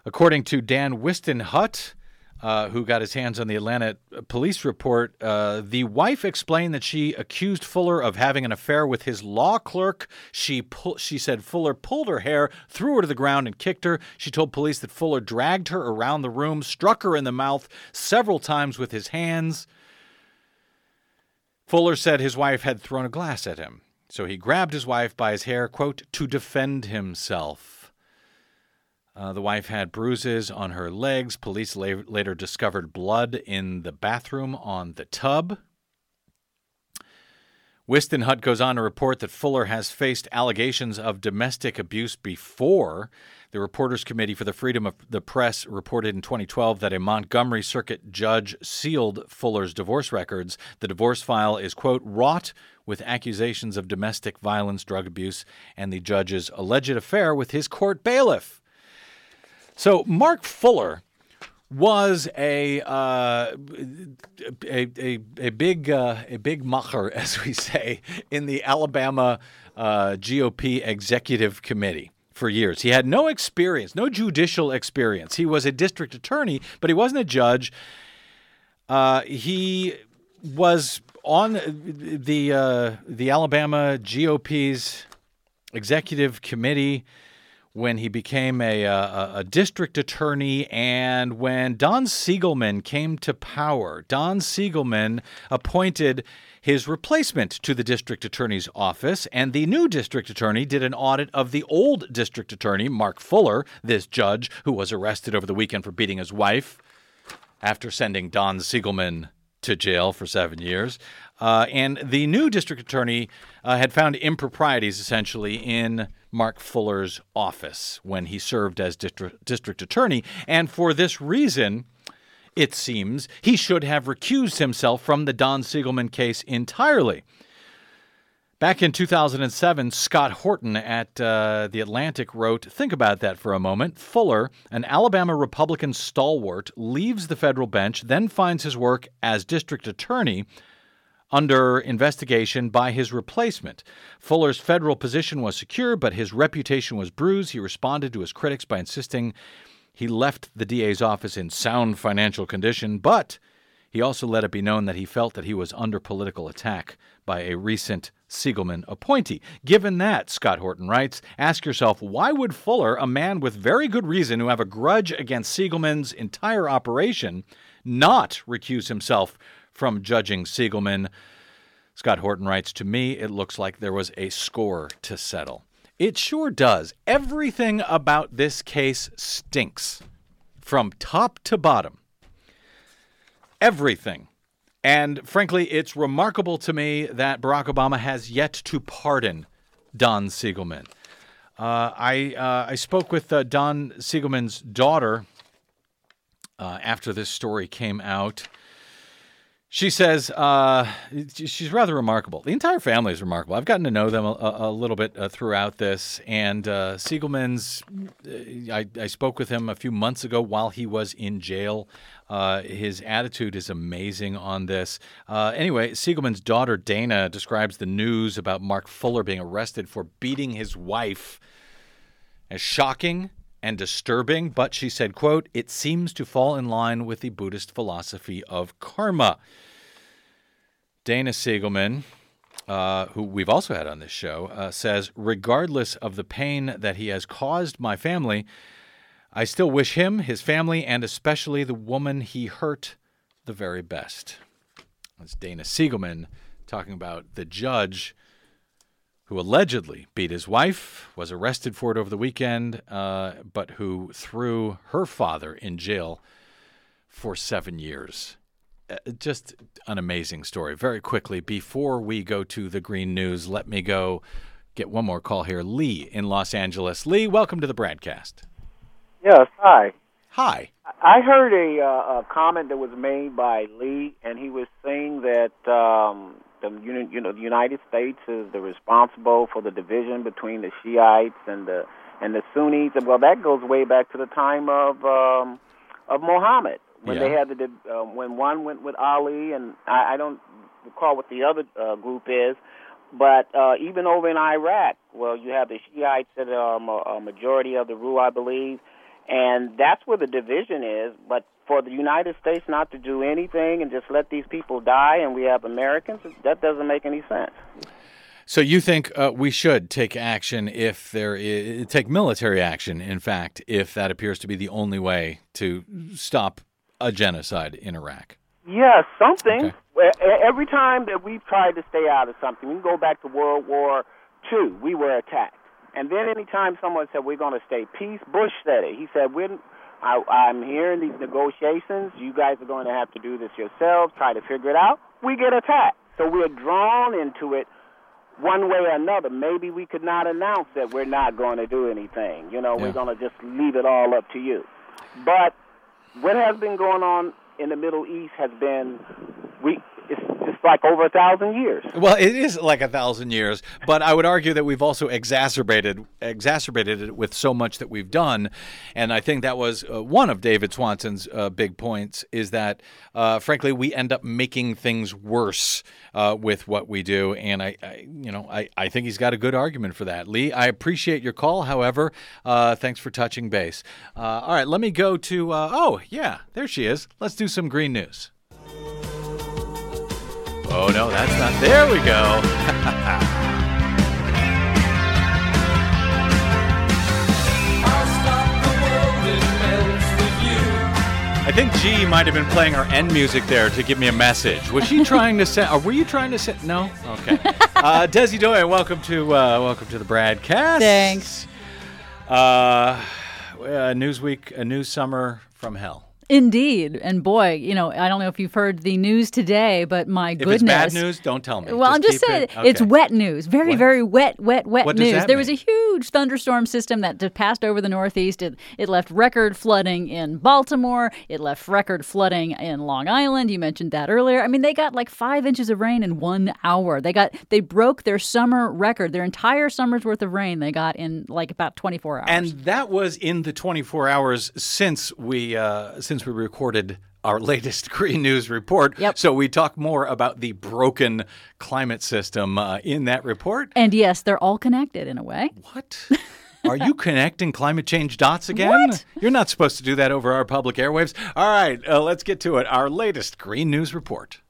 According to Dan Whisenhunt, uh, who got his hands on the Atlanta police report, uh, the wife explained that she accused Fuller of having an affair with his law clerk. She she said Fuller pulled her hair, threw her to the ground, and kicked her. She told police that Fuller dragged her around the room, struck her in the mouth several times with his hands. Fuller said his wife had thrown a glass at him. So he grabbed his wife by his hair, quote, to defend himself. Uh, the wife had bruises on her legs. Police la- later discovered blood in the bathroom on the tub. Whisenhunt goes on to report that Fuller has faced allegations of domestic abuse before. The Reporters Committee for the Freedom of the Press reported in 2012 that a Montgomery Circuit judge sealed Fuller's divorce records. The divorce file is, quote, wrought with accusations of domestic violence, drug abuse, and the judge's alleged affair with his court bailiff. So Mark Fuller was a uh, a, a, a big uh, a big macher, *laughs* as we say, in the Alabama uh, GOP executive committee for years. He had no experience, no judicial experience. He was a district attorney, but he wasn't a judge. Uh, he was on the uh, the Alabama GOP's executive committee when he became a, uh, a, a, district attorney and when Don Siegelman came to power. Don Siegelman appointed his replacement to the district attorney's office, and the new district attorney did an audit of the old district attorney, Mark Fuller, this judge who was arrested over the weekend for beating his wife after sending Don Siegelman to jail for seven years. Uh, and the new district attorney uh, had found improprieties essentially in Mark Fuller's office when he served as district, district attorney. And for this reason, it seems, he should have recused himself from the Don Siegelman case entirely. Back in 2007, Scott Horton at uh, The Atlantic wrote Think about that for a moment. Fuller, an Alabama Republican stalwart, leaves the federal bench, then finds his work as district attorney under investigation by his replacement. Fuller's federal position was secure, but his reputation was bruised. He responded to his critics by insisting he left the DA's office in sound financial condition, but he also let it be known that he felt that he was under political attack by a recent Siegelman appointee. Given that, Scott Horton writes, ask yourself why would Fuller, a man with very good reason who have a grudge against Siegelman's entire operation, not recuse himself from judging Siegelman? Scott Horton writes To me, it looks like there was a score to settle. It sure does. Everything about this case stinks from top to bottom. Everything. And frankly, it's remarkable to me that Barack Obama has yet to pardon Don Siegelman. Uh, I uh, I spoke with uh, Don Siegelman's daughter uh, after this story came out. She says uh, she's rather remarkable. The entire family is remarkable. I've gotten to know them a, a- little bit uh, throughout this. And uh, Siegelman's, uh, I, I spoke with him a few months ago while he was in jail. Uh, his attitude is amazing on this. Uh, anyway, Siegelman's daughter Dana describes the news about Mark Fuller being arrested for beating his wife as shocking and disturbing, but she said, quote, it seems to fall in line with the Buddhist philosophy of karma. Dana Siegelman, uh, who we've also had on this show, uh, says, regardless of the pain that he has caused my family, I still wish him, his family, and especially the woman he hurt the very best. That's Dana Siegelman talking about the judge who allegedly beat his wife, was arrested for it over the weekend, uh, but who threw her father in jail for seven years. Uh, just an amazing story. Very quickly, before we go to the green news, let me go get one more call here. Lee in Los Angeles. Lee, welcome to the broadcast. Yes, hi. Hi. I heard a, uh, a comment that was made by Lee, and he was saying that um, the you know the United States is the responsible for the division between the Shiites and the and the Sunnis. And well, that goes way back to the time of um, of Muhammad when they had the uh, when one went with Ali, and I, I don't recall what the other uh, group is. But uh, even over in Iraq, well, you have the Shiites that are a, a majority of the rule, I believe, and that's where the division is. But for the United States not to do anything and just let these people die, and we have Americans, that doesn't make any sense. So you think uh, we should take action if there is, take military action, in fact, if that appears to be the only way to stop a genocide in Iraq? Yeah, something. E- Every time that we've tried to stay out of something, we can go back to World War II. We were attacked, and then anytime someone said we're going to stay peace, Bush said it. He said, "We're." I, I'm hearing these negotiations. You guys are going to have to do this yourselves. Try to figure it out. We get attacked, so we're drawn into it one way or another. Maybe we could not announce that we're not going to do anything. You know, Yeah. we're going to just leave it all up to you. But what has been going on in the Middle East has been we like over a thousand years. Well, it is like a thousand years, but I would argue that we've also exacerbated exacerbated it with so much that we've done, and I think that was uh, one of David Swanson's uh, big points is that, uh, frankly, we end up making things worse uh, with what we do, and I, I you know, I, I think he's got a good argument for that. Lee, I appreciate your call. However, uh, thanks for touching base. Uh, all right, let me go to. Oh, yeah, there she is. Let's do some green news. Oh no, that's not. There we go. I think G might have been playing her end music there to give me a message. Was she trying to send? Or were you trying to send? No. Okay. *laughs* Uh, Desi Doyen, welcome to uh, welcome to the BradCast. Thanks. Uh, uh, Newsweek, a news summer from hell. Indeed. And boy, you know, I don't know if you've heard the news today, but my If goodness. it's bad news, don't tell me. Well, I'm just saying it- it's wet news. Very, What? very wet, wet, wet What news. there was a huge thunderstorm system that passed over the Northeast. It, it left record flooding in Baltimore. It left record flooding in Long Island. You mentioned that earlier. I mean, they got like five inches of rain in one hour. They got they broke their summer record. Their entire summer's worth of rain they got in like about 24 hours. And that was in the 24 hours since we uh, since we recorded our *laughs* latest Green News report. Yep. So we talk more about the broken climate system uh, in that report. And yes, they're all connected in a way. What? Are you *laughs* connecting climate change dots again? You're not supposed to do that over our public airwaves. All right, uh, let's get to it. Our latest Green News report.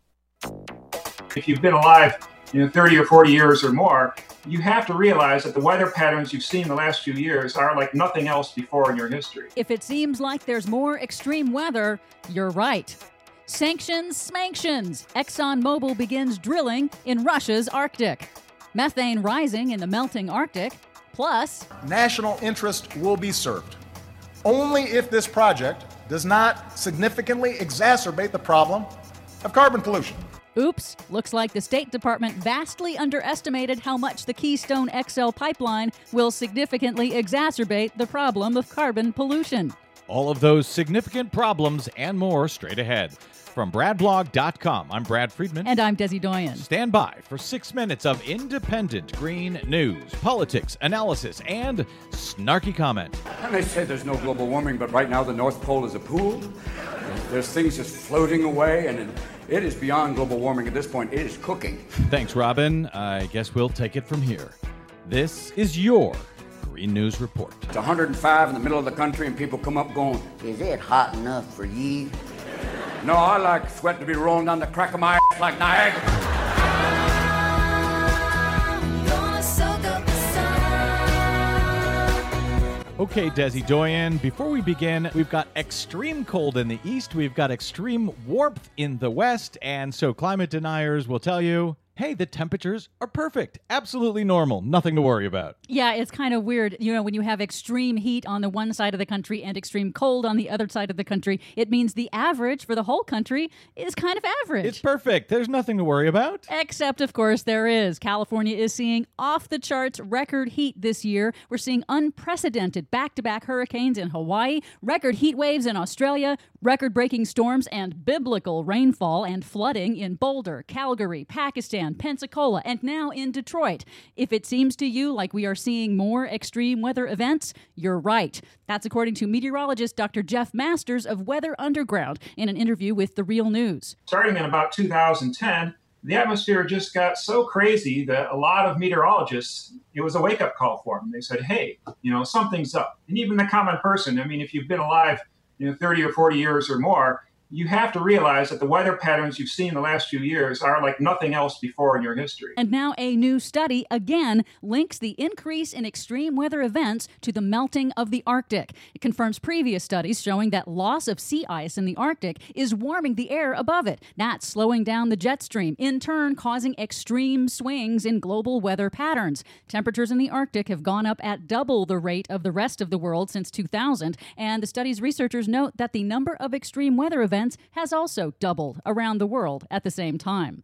if you've been alive you know 30 or 40 years or more you have to realize that the weather patterns you've seen the last few years are like nothing else before in your history If it seems like there's more extreme weather, you're right. Sanctions, smanctions. ExxonMobil begins drilling in Russia's Arctic. Methane rising in the melting Arctic. Plus, National interest will be served only if this project does not significantly exacerbate the problem of carbon pollution. Oops, looks like the State Department vastly underestimated how much the Keystone XL pipeline will significantly exacerbate the problem of carbon pollution. All of those significant problems and more straight ahead. From BradBlog.com, I'm Brad Friedman. And I'm Desi Doyen. Stand by for six minutes of independent green news, politics, analysis, and snarky comment. And they say there's no global warming, but right now the North Pole is a pool. There's things just floating away, and it is beyond global warming at this point. It is cooking. Thanks, Robin. I guess we'll take it from here. This is your Green News Report. It's 105 in the middle of the country, and people come up going, Is it hot enough for ye? No, I like sweat to be rolling down the crack of my ass like Niagara. Okay, Desi Doyen, before we begin, we've got extreme cold in the east, we've got extreme warmth in the west, and so climate deniers will tell you hey, the temperatures are perfect, absolutely normal, nothing to worry about. Yeah, it's kind of weird. You know, when you have extreme heat on the one side of the country and extreme cold on the other side of the country, it means the average for the whole country is kind of average. It's perfect, there's nothing to worry about. Except, of course, there is. California is seeing off the charts record heat this year. We're seeing unprecedented back to back hurricanes in Hawaii, record heat waves in Australia, record breaking storms, and biblical rainfall and flooding in Boulder, Calgary, Pakistan, Pensacola, and now in Detroit. If it seems to you like we are seeing more extreme weather events, you're right. That's according to meteorologist Dr. Jeff Masters of Weather Underground in an interview with The Real News. Starting in about 2010, the atmosphere just got so crazy that a lot of meteorologists, it was a wake up call for them. They said, hey, you know, something's up. And even the common person, I mean, if you've been alive, you know, 30 or 40 years or more, you have to realize that the weather patterns you've seen the last few years are like nothing else before in your history. And now a new study again links the increase in extreme weather events to the melting of the Arctic. It confirms previous studies showing that loss of sea ice in the Arctic is warming the air above it, not slowing down the jet stream, in turn causing extreme swings in global weather patterns. Temperatures in the Arctic have gone up at double the rate of the rest of the world since 2000, and the study's researchers note that the number of extreme weather events has also doubled around the world at the same time.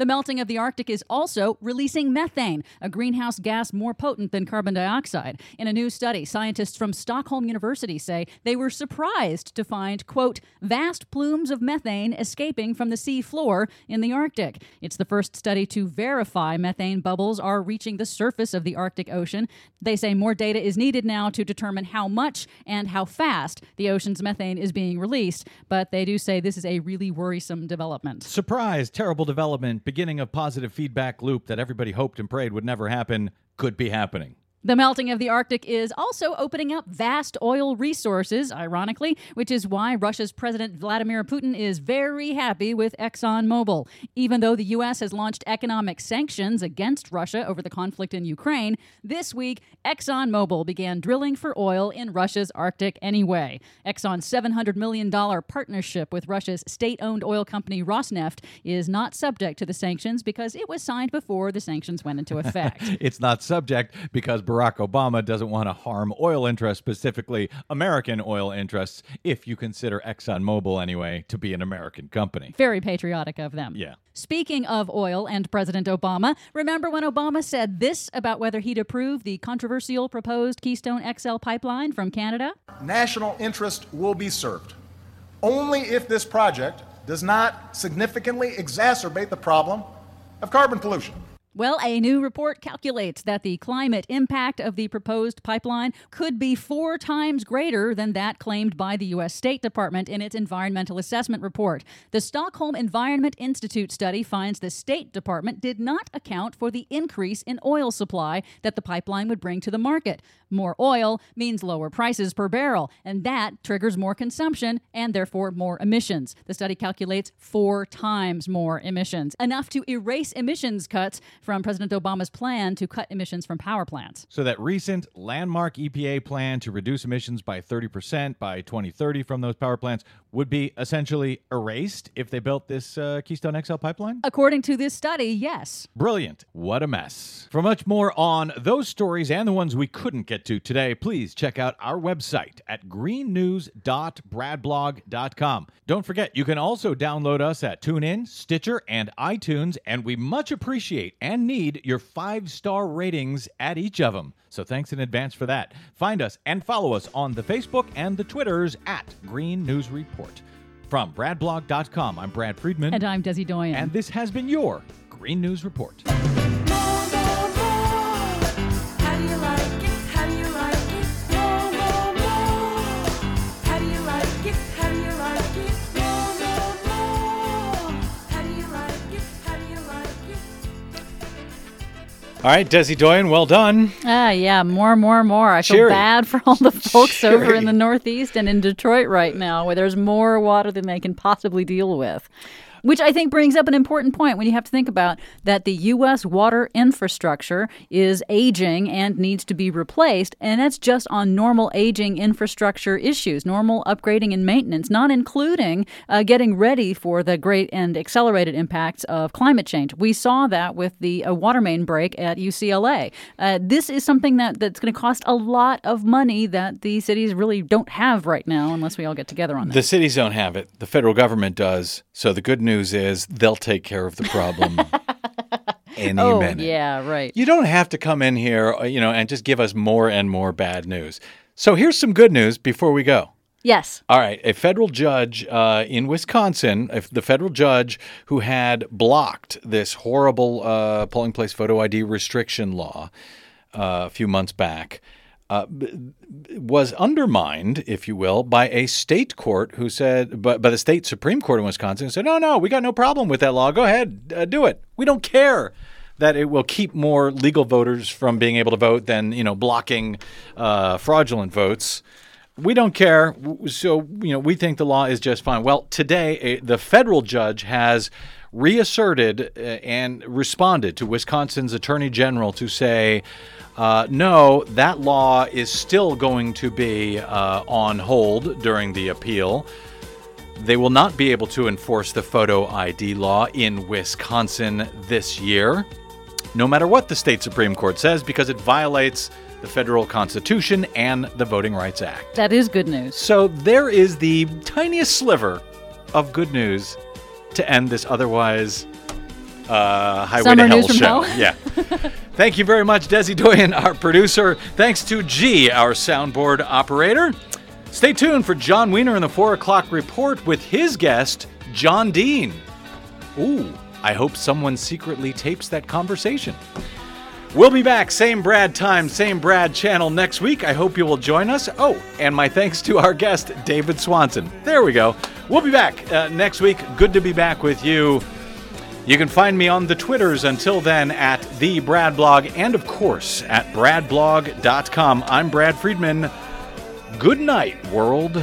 The melting of the Arctic is also releasing methane, a greenhouse gas more potent than carbon dioxide. In a new study, scientists from Stockholm University say they were surprised to find, quote, vast plumes of methane escaping from the sea floor in the Arctic. It's the first study to verify methane bubbles are reaching the surface of the Arctic Ocean. They say more data is needed now to determine how much and how fast the ocean's methane is being released, but they do say this is a really worrisome development. Surprise, terrible development, beginning of positive feedback loop that everybody hoped and prayed would never happen, could be happening. The melting of the Arctic is also opening up vast oil resources, ironically, which is why Russia's President Vladimir Putin is very happy with ExxonMobil. Even though the U.S. has launched economic sanctions against Russia over the conflict in Ukraine, this week ExxonMobil began drilling for oil in Russia's Arctic anyway. Exxon's $700 million partnership with Russia's state owned oil company Rosneft is not subject to the sanctions because it was signed before the sanctions went into effect. *laughs* it's not subject because Barack Obama doesn't want to harm oil interests, specifically American oil interests, if you consider ExxonMobil, anyway, to be an American company. Very patriotic of them. Yeah. Speaking of oil and President Obama, remember when Obama said this about whether he'd approve the controversial proposed Keystone XL pipeline from Canada? National interest will be served only if this project does not significantly exacerbate the problem of carbon pollution. Well, a new report calculates that the climate impact of the proposed pipeline could be four times greater than that claimed by the U.S. State Department in its environmental assessment report. The Stockholm Environment Institute study finds the State Department did not account for the increase in oil supply that the pipeline would bring to the market. More oil means lower prices per barrel, and that triggers more consumption and therefore more emissions. The study calculates four times more emissions, enough to erase emissions cuts from President Obama's plan to cut emissions from power plants. So that recent landmark EPA plan to reduce emissions by 30% by 2030 from those power plants would be essentially erased if they built this uh, Keystone XL pipeline? According to this study, yes. Brilliant. What a mess. For much more on those stories and the ones we couldn't get to today, please check out our website at greennews.bradblog.com. Don't forget, you can also download us at TuneIn, Stitcher, and iTunes, and we much appreciate and need your five star ratings at each of them. So thanks in advance for that. Find us and follow us on the Facebook and the Twitters at Green News Report. From bradblog.com, I'm Brad Friedman. And I'm Desi Doyen. And this has been your Green News Report. All right, Desi Doyen, well done. Ah, yeah, more, more, more. I feel Cheery. bad for all the folks over in the Northeast and in Detroit right now, where there's more water than they can possibly deal with. Which I think brings up an important point when you have to think about that the U.S. water infrastructure is aging and needs to be replaced. And that's just on normal aging infrastructure issues, normal upgrading and maintenance, not including uh, getting ready for the great and accelerated impacts of climate change. We saw that with the uh, water main break at UCLA. Uh, this is something that, that's going to cost a lot of money that the cities really don't have right now unless we all get together on that. The cities don't have it. The federal government does. So the good news is they'll take care of the problem *laughs* any oh, minute. yeah, right. You don't have to come in here, uh, you know, and just give us more and more bad news. So here's some good news before we go. Yes. All right, a federal judge uh, in Wisconsin, if the federal judge who had blocked this horrible uh, polling place photo ID restriction law uh, a few months back, uh, was undermined, if you will, by a state court who said, by, by the state Supreme Court in Wisconsin, who said, no, no, we got no problem with that law. Go ahead, uh, do it. We don't care that it will keep more legal voters from being able to vote than, you know, blocking uh, fraudulent votes. We don't care. So, you know, we think the law is just fine. Well, today, a, the federal judge has reasserted uh, and responded to Wisconsin's attorney general to say, uh, no, that law is still going to be uh, on hold during the appeal. They will not be able to enforce the photo ID law in Wisconsin this year, no matter what the state Supreme Court says, because it violates the federal Constitution and the Voting Rights Act. That is good news. So there is the tiniest sliver of good news to end this otherwise uh, highway Summer to hell show. hell. *laughs* Yeah. *laughs* Thank you very much, Desi Doyen, our producer. Thanks to G, our soundboard operator. Stay tuned for Jon Wiener in the 4 o'clock report with his guest, John Dean. Ooh, I hope someone secretly tapes that conversation. We'll be back, same Brad time, same Brad channel next week. I hope you will join us. Oh, and my thanks to our guest, David Swanson. There we go. We'll be back uh, next week. Good to be back with you. You can find me on the Twitters until then at the Brad Blog and, of course, at bradblog.com. I'm Brad Friedman. Good night, world.